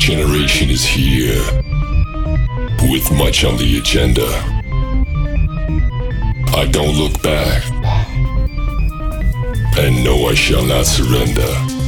generation is here with much on the agenda. I don't look back, and know I shall not surrender.